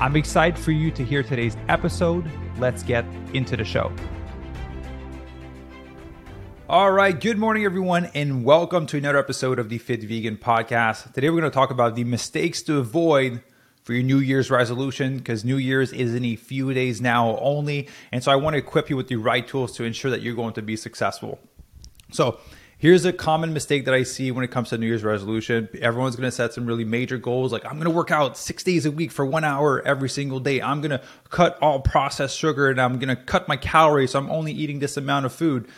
I'm excited for you to hear today's episode. Let's get into the show. All right, good morning, everyone, and welcome to another episode of the Fit Vegan Podcast. Today, we're going to talk about the mistakes to avoid for your New Year's resolution because New Year's is in a few days now only. And so, I want to equip you with the right tools to ensure that you're going to be successful. So, Here's a common mistake that I see when it comes to New Year's resolution. Everyone's going to set some really major goals like I'm going to work out 6 days a week for 1 hour every single day. I'm going to cut all processed sugar and I'm going to cut my calories so I'm only eating this amount of food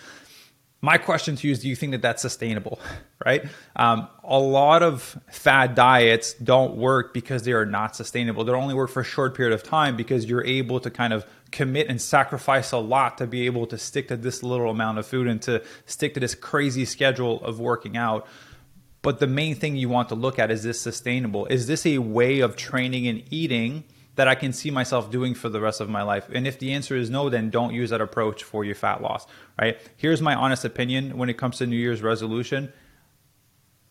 my question to you is do you think that that's sustainable right um, a lot of fad diets don't work because they are not sustainable they only work for a short period of time because you're able to kind of commit and sacrifice a lot to be able to stick to this little amount of food and to stick to this crazy schedule of working out but the main thing you want to look at is this sustainable is this a way of training and eating that I can see myself doing for the rest of my life? And if the answer is no, then don't use that approach for your fat loss, right? Here's my honest opinion when it comes to New Year's resolution.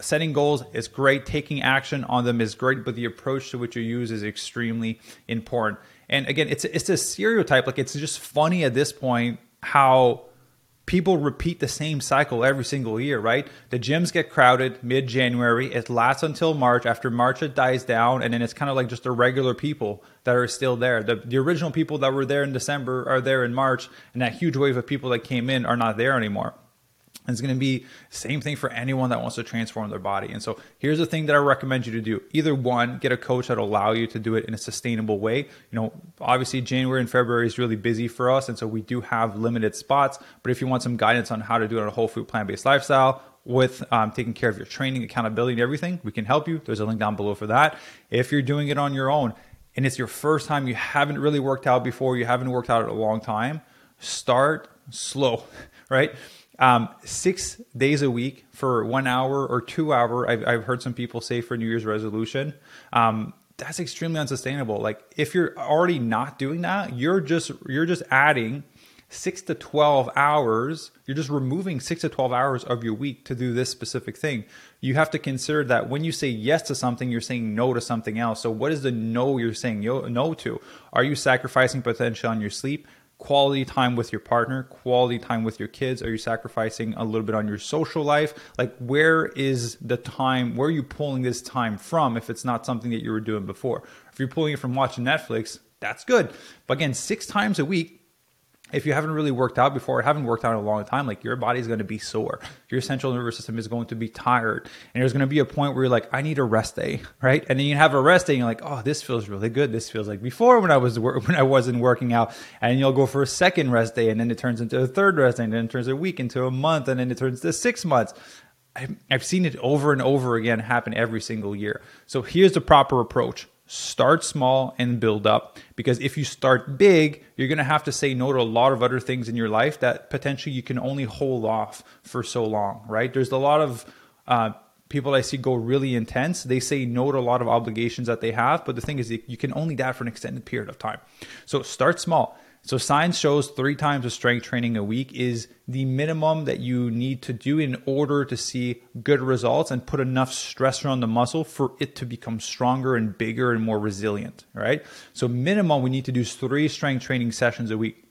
Setting goals is great, taking action on them is great, but the approach to which you use is extremely important. And again, it's it's a stereotype. Like it's just funny at this point how people repeat the same cycle every single year, right? The gyms get crowded mid January. It lasts until March. After March, it dies down. And then it's kind of like just the regular people that are still there. The, the original people that were there in December are there in March. And that huge wave of people that came in are not there anymore. It's going to be same thing for anyone that wants to transform their body. And so here's the thing that I recommend you to do. Either one, get a coach that'll allow you to do it in a sustainable way. You know, obviously January and February is really busy for us. And so we do have limited spots. But if you want some guidance on how to do it on a whole food plant-based lifestyle, with um, taking care of your training, accountability, and everything, we can help you. There's a link down below for that. If you're doing it on your own and it's your first time, you haven't really worked out before, you haven't worked out in a long time, start slow, right? Um, six days a week for one hour or two hour. I've, I've heard some people say for New Year's resolution. Um, that's extremely unsustainable. Like if you're already not doing that, you're just you're just adding six to 12 hours. You're just removing six to 12 hours of your week to do this specific thing. You have to consider that when you say yes to something, you're saying no to something else. So, what is the no you're saying no to? Are you sacrificing potential on your sleep? Quality time with your partner, quality time with your kids? Are you sacrificing a little bit on your social life? Like, where is the time? Where are you pulling this time from if it's not something that you were doing before? If you're pulling it from watching Netflix, that's good. But again, six times a week, if you haven't really worked out before or haven't worked out in a long time, like your body's going to be sore. Your central nervous system is going to be tired. And there's going to be a point where you're like, I need a rest day, right? And then you have a rest day and you're like, oh, this feels really good. This feels like before when I was when I wasn't working out. And you'll go for a second rest day and then it turns into a third rest day and then it turns a week into a month and then it turns to six months. I've seen it over and over again happen every single year. So here's the proper approach start small and build up because if you start big you're going to have to say no to a lot of other things in your life that potentially you can only hold off for so long right? There's a lot of uh, people i see go really intense. They say no to a lot of obligations that they have but the thing is you can only that for an extended period of time. So start small so science shows three times of strength training a week is the minimum that you need to do in order to see good results and put enough stress on the muscle for it to become stronger and bigger and more resilient, right? So minimum we need to do three strength training sessions a week.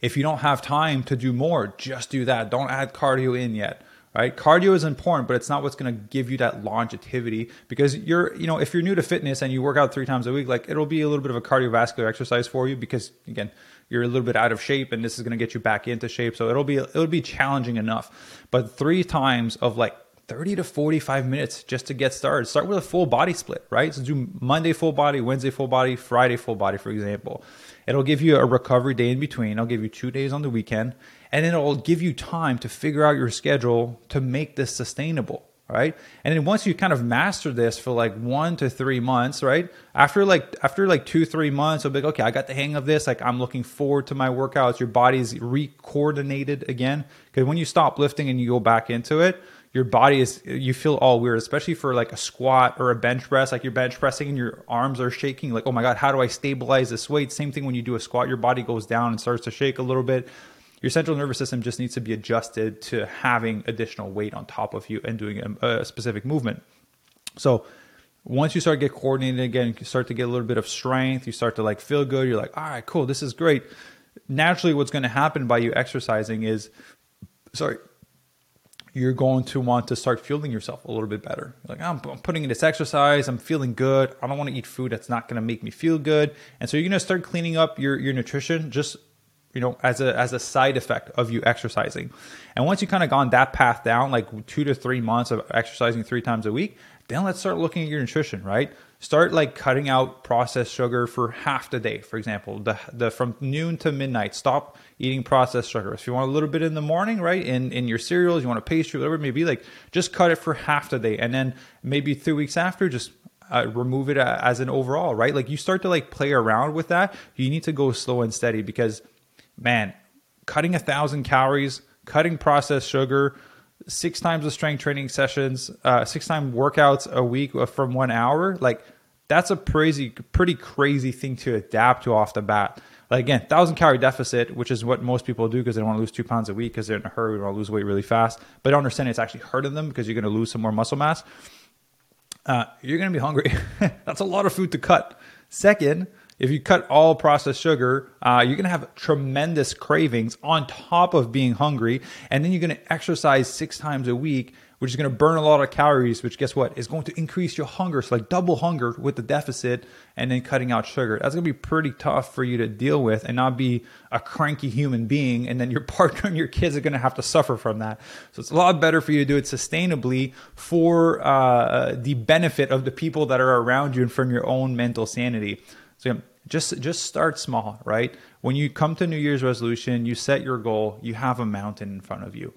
If you don't have time to do more, just do that. Don't add cardio in yet right? Cardio is important, but it's not what's going to give you that longevity because you're, you know, if you're new to fitness and you work out three times a week, like it'll be a little bit of a cardiovascular exercise for you because again, you're a little bit out of shape and this is going to get you back into shape. So it'll be, it'll be challenging enough, but three times of like 30 to 45 minutes just to get started. Start with a full body split, right? So do Monday full body, Wednesday full body, Friday full body, for example. It'll give you a recovery day in between. I'll give you two days on the weekend, and it'll give you time to figure out your schedule to make this sustainable, right? And then once you kind of master this for like one to three months, right? After like after like two three months, I'll be like, okay, I got the hang of this. Like I'm looking forward to my workouts. Your body's re-coordinated again because when you stop lifting and you go back into it, your body is you feel all weird, especially for like a squat or a bench press. Like you're bench pressing and your arms are shaking. Like oh my god, how do I stabilize this weight? Same thing when you do a squat, your body goes down and starts to shake a little bit your central nervous system just needs to be adjusted to having additional weight on top of you and doing a, a specific movement. So once you start to get coordinated again, you start to get a little bit of strength, you start to like feel good, you're like, all right, cool, this is great. Naturally, what's going to happen by you exercising is, sorry, you're going to want to start fueling yourself a little bit better. Like, I'm, I'm, putting in this exercise, I'm feeling good. I don't want to eat food that's not going to make me feel good. And so you're going to start cleaning up your, your nutrition just you know as a as a side effect of you exercising. And once you kind of gone that path down like two to three months of exercising three times a week then let's start looking at your nutrition right? Start like cutting out processed sugar for half the day for example. The, the from noon to midnight stop eating processed sugar. If you want a little bit in the morning right in in your cereals you want a pastry whatever it may be like just cut it for half the day. And then maybe three weeks after just uh, remove it as an overall right? Like you start to like play around with that you need to go slow and steady because man, cutting a thousand calories, cutting processed sugar, six times the strength training sessions, uh, six time workouts a week from one hour, like that's a crazy, pretty crazy thing to adapt to off the bat. Like again, thousand calorie deficit, which is what most people do because they don't want to lose two pounds a week because they're in a hurry, want to lose weight really fast. But don't understand it's actually hurting them because you're going to lose some more muscle mass. Uh, you're going to be hungry. that's a lot of food to cut. Second, if you cut all processed sugar, uh, you're going to have tremendous cravings on top of being hungry. And then you're going to exercise six times a week, which is going to burn a lot of calories, which guess what? Is going to increase your hunger. So, like double hunger with the deficit and then cutting out sugar. That's going to be pretty tough for you to deal with and not be a cranky human being. And then your partner and your kids are going to have to suffer from that. So, it's a lot better for you to do it sustainably for uh, the benefit of the people that are around you and from your own mental sanity. So just just start small, right? When you come to New Year's resolution, you set your goal, you have a mountain in front of you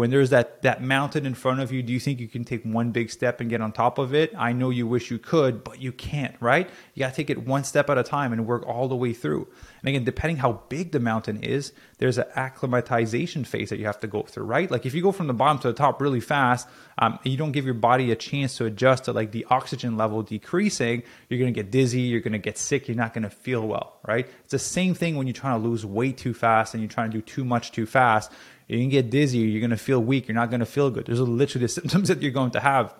when there's that that mountain in front of you do you think you can take one big step and get on top of it? I know you wish you could but you can't right? You got to take it one step at a time and work all the way through. And again depending how big the mountain is there's an acclimatization phase that you have to go through right? Like if you go from the bottom to the top really fast um, you don't give your body a chance to adjust to like the oxygen level decreasing you're going to get dizzy you're going to get sick you're not going to feel well right? It's the same thing when you're trying to lose weight too fast and you're trying to do too much too fast going to get dizzy. You're going to feel weak. You're not going to feel good. There's literally the symptoms that you're going to have.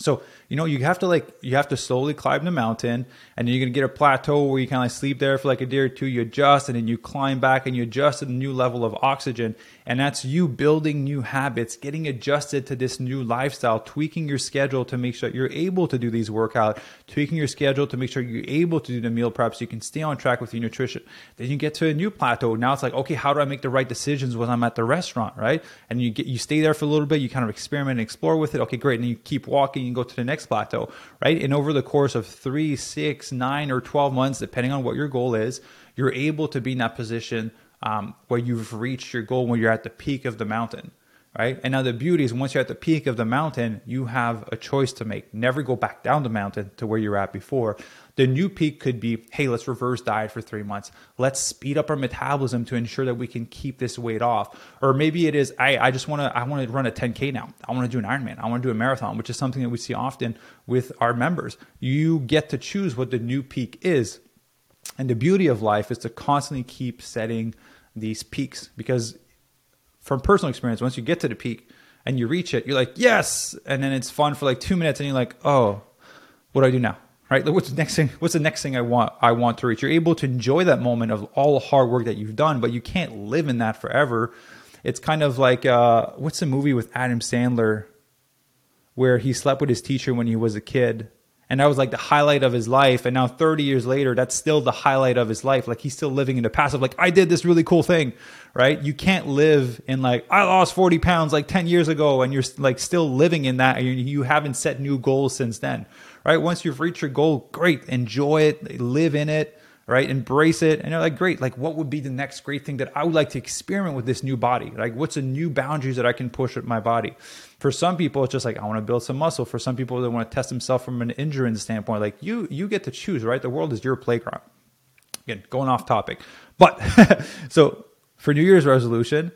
So, you know, you have to like, you have to slowly climb the mountain and then you're going to get a plateau where you kind of like sleep there for like a day or two. You adjust and then you climb back and you adjust to the new level of oxygen. And that's you building new habits, getting adjusted to this new lifestyle, tweaking your schedule to make sure you're able to do these workouts, tweaking your schedule to make sure you're able to do the meal prep so you can stay on track with your nutrition. Then you get to a new plateau. Now it's like, okay, how do I make the right decisions when I'm at the restaurant, right? And you get, you stay there for a little bit, you kind of experiment and explore with it. Okay, great. And you keep walking and go to the next plateau, right? And over the course of three, six, nine, or 12 months, depending on what your goal is, you're able to be in that position um, where you've reached your goal when you're at the peak of the mountain right? And now the beauty is once you're at the peak of the mountain, you have a choice to make. Never go back down the mountain to where you're at before. The new peak could be, hey, let's reverse diet for three months. Let's speed up our metabolism to ensure that we can keep this weight off. Or maybe it is, I, I just want to, I want to run a 10K now. I want to do an Ironman. I want to do a marathon, which is something that we see often with our members. You get to choose what the new peak is. And the beauty of life is to constantly keep setting these peaks because from personal experience once you get to the peak and you reach it you're like yes and then it's fun for like two minutes and you're like oh what do i do now right? What's the next thing what's the next thing i want i want to reach? You're able to enjoy that moment of all the hard work that you've done but you can't live in that forever. It's kind of like uh, what's the movie with adam sandler where he slept with his teacher when he was a kid? And that was like the highlight of his life and now 30 years later that's still the highlight of his life. Like he's still living in the past of like i did this really cool thing right? You can't live in like i lost 40 pounds like 10 years ago and you're like still living in that and you haven't set new goals since then right once you've reached your goal great enjoy it live in it right? Embrace it. And you're like, great, like what would be the next great thing that I would like to experiment with this new body? Like what's the new boundaries that I can push with my body? For some people, it's just like I want to build some muscle. For some people, they want to test themselves from an endurance standpoint. Like you, you get to choose, right? The world is your playground. Again, going off topic. But so for New Year's resolution,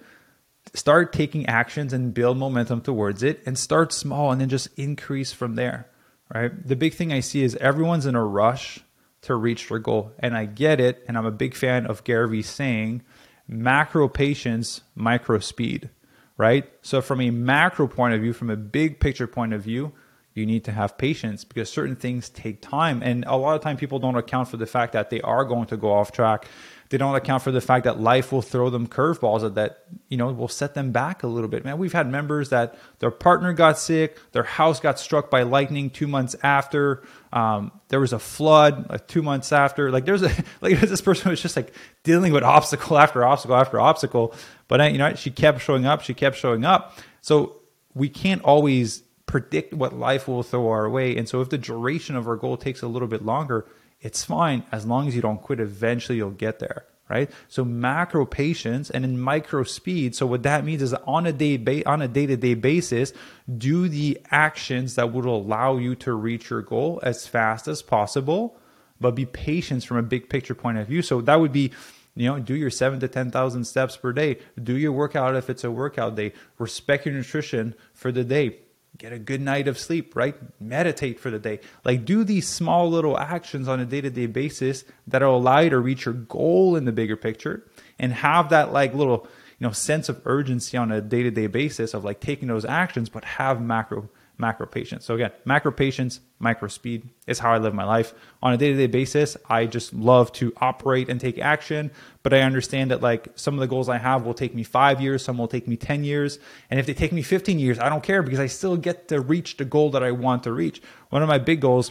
start taking actions and build momentum towards it and start small and then just increase from there. Right. The big thing I see is everyone's in a rush to reach their goal. And I get it. And I'm a big fan of Gary Vee saying macro patience, micro speed, right? So, from a macro point of view, from a big picture point of view, you need to have patience because certain things take time. And a lot of time people don't account for the fact that they are going to go off track they don't account for the fact that life will throw them curveballs that, that you know will set them back a little bit. Man, we've had members that their partner got sick, their house got struck by lightning two months after. Um, there was a flood like two months after. Like there's a like this person was just like dealing with obstacle after obstacle after obstacle. But you know she kept showing up. She kept showing up. So we can't always predict what life will throw our way. And so if the duration of our goal takes a little bit longer, it's fine as long as you don't quit. Eventually, you'll get there, right? So macro patience and in micro speed. So what that means is on a day ba- on a day to day basis, do the actions that would allow you to reach your goal as fast as possible, but be patient from a big picture point of view. So that would be you know do your seven to 10,000 steps per day do your workout if it's a workout day respect your nutrition for the day get a good night of sleep, right? Meditate for the day. Like do these small little actions on a day-to-day basis that'll allow you to reach your goal in the bigger picture and have that like little, you know, sense of urgency on a day-to-day basis of like taking those actions, but have macro macro patience. So again, macro patience, micro speed is how I live my life on a day-to-day basis. I just love to operate and take action, but I understand that like some of the goals I have will take me 5 years, some will take me 10 years, and if they take me 15 years, I don't care because I still get to reach the goal that I want to reach. One of my big goals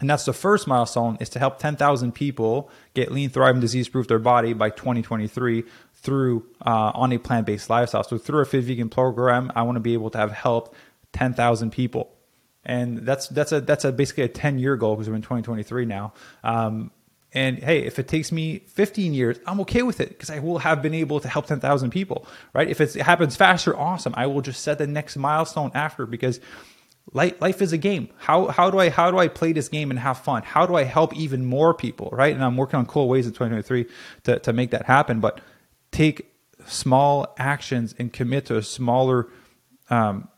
and that's the first milestone is to help 10,000 people get lean, thrive, and disease proof their body by 2023 through uh, on a plant based lifestyle. So through a fit vegan program, I want to be able to have helped 10,000 people. And that's that's a that's a basically a 10 year goal because we're in 2023 now. Um, and hey, if it takes me 15 years, I'm okay with it because I will have been able to help 10,000 people, right? If it happens faster, awesome. I will just set the next milestone after because life, life is a game. How, how do I, how do I play this game and have fun? How do I help even more people, right? And I'm working on cool ways in 2023 to, to make that happen, but take small actions and commit to a smaller, um,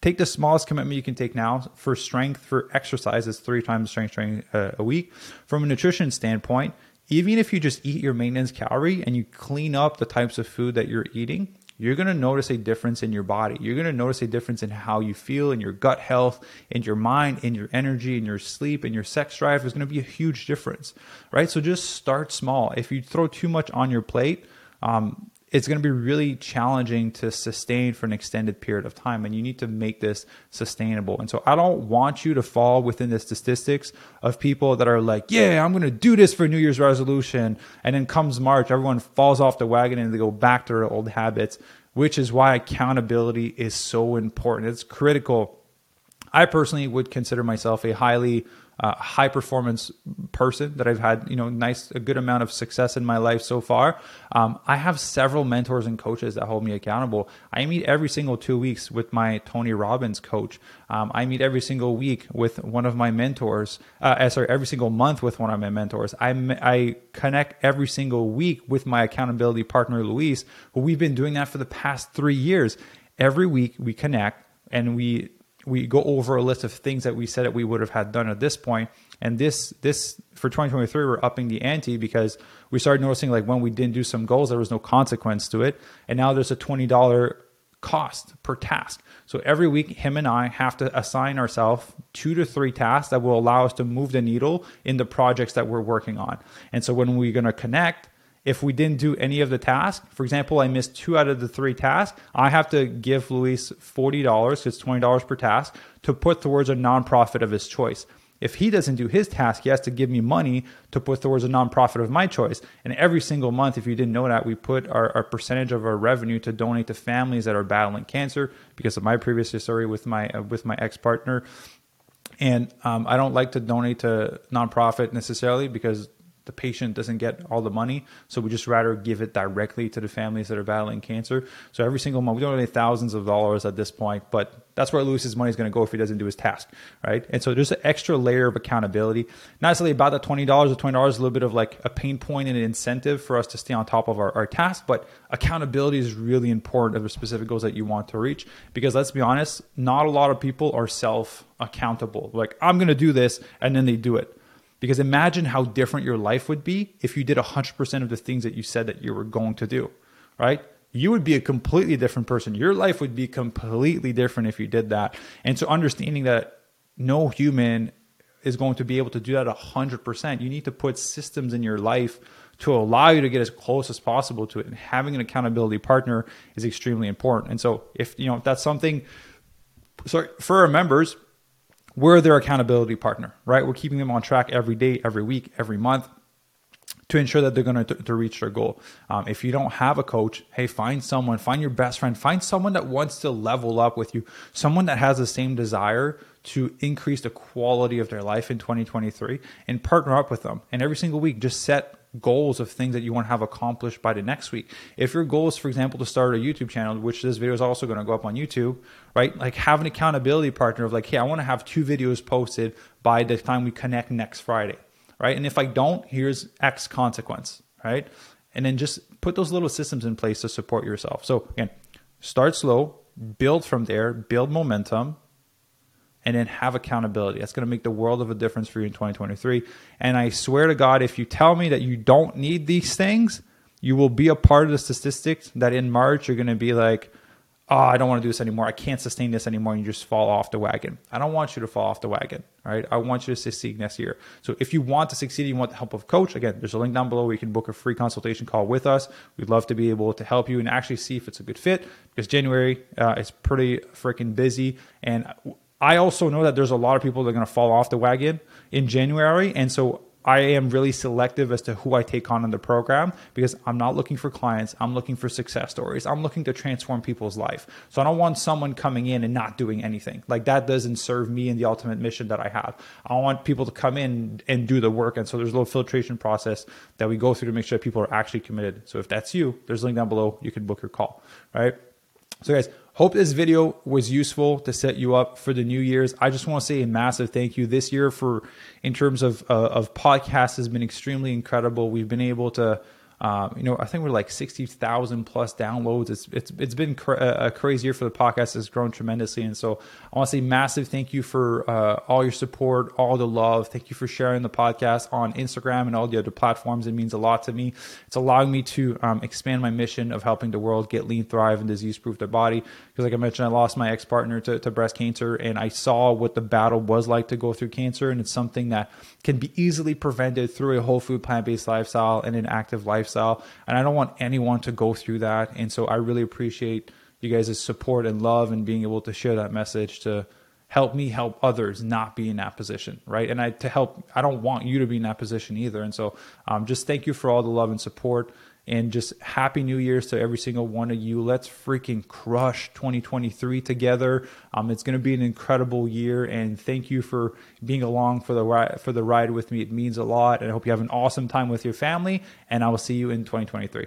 take the smallest commitment you can take now for strength for exercise is three times strength training uh, a week. From a nutrition standpoint even if you just eat your maintenance calorie and you clean up the types of food that you're eating you're going to notice a difference in your body. You're going to notice a difference in how you feel in your gut health in your mind in your energy in your sleep in your sex drive. There's going to be a huge difference right? So just start small. If you throw too much on your plate um, it's going to be really challenging to sustain for an extended period of time and you need to make this sustainable. And so i don't want you to fall within the statistics of people that are like yeah i'm going to do this for new year's resolution and then comes march everyone falls off the wagon and they go back to their old habits which is why accountability is so important. It's critical. I personally would consider myself a highly uh, high performance person that I've had, you know, nice, a good amount of success in my life so far. Um, I have several mentors and coaches that hold me accountable. I meet every single two weeks with my Tony Robbins coach. Um, I meet every single week with one of my mentors. Uh, uh sorry, every single month with one of my mentors. I I connect every single week with my accountability partner Luis, who we've been doing that for the past three years. Every week we connect and we we go over a list of things that we said that we would have had done at this point. And this this for 2023, we're upping the ante because we started noticing like when we didn't do some goals, there was no consequence to it, and now there's a twenty dollar cost per task. So every week, him and I have to assign ourselves two to three tasks that will allow us to move the needle in the projects that we're working on. And so when we're going to connect, if we didn't do any of the tasks, for example, I missed two out of the three tasks, I have to give Luis $40, it's $20 per task, to put towards a nonprofit of his choice. If he doesn't do his task, he has to give me money to put towards a nonprofit of my choice. And every single month, if you didn't know that, we put our, our percentage of our revenue to donate to families that are battling cancer because of my previous history with my uh, with my ex partner. And um, I don't like to donate to nonprofit necessarily because the patient doesn't get all the money. So we just rather give it directly to the families that are battling cancer. So every single month, we don't need thousands of dollars at this point, but that's where Luis's money is going to go if he doesn't do his task, right? And so there's an extra layer of accountability. Not necessarily about the twenty dollars. or twenty dollars a little bit of like a pain point and an incentive for us to stay on top of our, our task, but accountability is really important of the specific goals that you want to reach. Because let's be honest, not a lot of people are self accountable. Like I'm going to do this, and then they do it. Because imagine how different your life would be if you did 100% of the things that you said that you were going to do, right? You would be a completely different person. Your life would be completely different if you did that. And so understanding that no human is going to be able to do that 100%, you need to put systems in your life to allow you to get as close as possible to it. And having an accountability partner is extremely important. And so if, you know, if that's something, sorry, for our members, we're their accountability partner, right? We're keeping them on track every day, every week, every month to ensure that they're going to, to reach their goal. Um, if you don't have a coach, hey, find someone, find your best friend, find someone that wants to level up with you, someone that has the same desire to increase the quality of their life in 2023 and partner up with them. And every single week, just set goals of things that you want to have accomplished by the next week. If your goal is, for example, to start a YouTube channel, which this video is also going to go up on YouTube, right? Like have an accountability partner of like, hey, I want to have two videos posted by the time we connect next Friday, right? And if I don't, here's X consequence, right? And then just put those little systems in place to support yourself. So again, start slow, build from there, build momentum, and then have accountability. That's going to make the world of a difference for you in 2023. And I swear to God, if you tell me that you don't need these things, you will be a part of the statistics that in March you're going to be like, oh, I don't want to do this anymore. I can't sustain this anymore. And you just fall off the wagon. I don't want you to fall off the wagon, right? I want you to succeed next year. So if you want to succeed, you want the help of coach, again, there's a link down below where you can book a free consultation call with us. We'd love to be able to help you and actually see if it's a good fit because January uh, is pretty freaking busy. And I also know that there's a lot of people that are going to fall off the wagon in January. And so I am really selective as to who I take on in the program because I'm not looking for clients. I'm looking for success stories. I'm looking to transform people's life. So I don't want someone coming in and not doing anything. Like that doesn't serve me and the ultimate mission that I have. I want people to come in and do the work. And so there's a little filtration process that we go through to make sure people are actually committed. So if that's you, there's a link down below. You can book your call. Right. So guys, Hope this video was useful to set you up for the New Year's. I just want to say a massive thank you this year for, in terms of uh, of podcasts, has been extremely incredible. We've been able to um, you know, I think we're like sixty thousand plus downloads. It's it's it's been cra- a crazy year for the podcast. It's grown tremendously, and so I want to say massive thank you for uh, all your support, all the love. Thank you for sharing the podcast on Instagram and all the other platforms. It means a lot to me. It's allowing me to um, expand my mission of helping the world get lean, thrive, and disease proof their body. Because, like I mentioned, I lost my ex partner to, to breast cancer, and I saw what the battle was like to go through cancer, and it's something that can be easily prevented through a whole food plant based lifestyle and an active lifestyle lifestyle. And I don't want anyone to go through that. And so I really appreciate you guys' support and love and being able to share that message to help me help others not be in that position right and i to help i don't want you to be in that position either and so um, just thank you for all the love and support and just happy New year to every single one of you. Let's freaking crush 2023 together. Um, it's going to be an incredible year, and thank you for being along for the ride, for the ride with me. It means a lot, and I hope you have an awesome time with your family. And I will see you in 2023.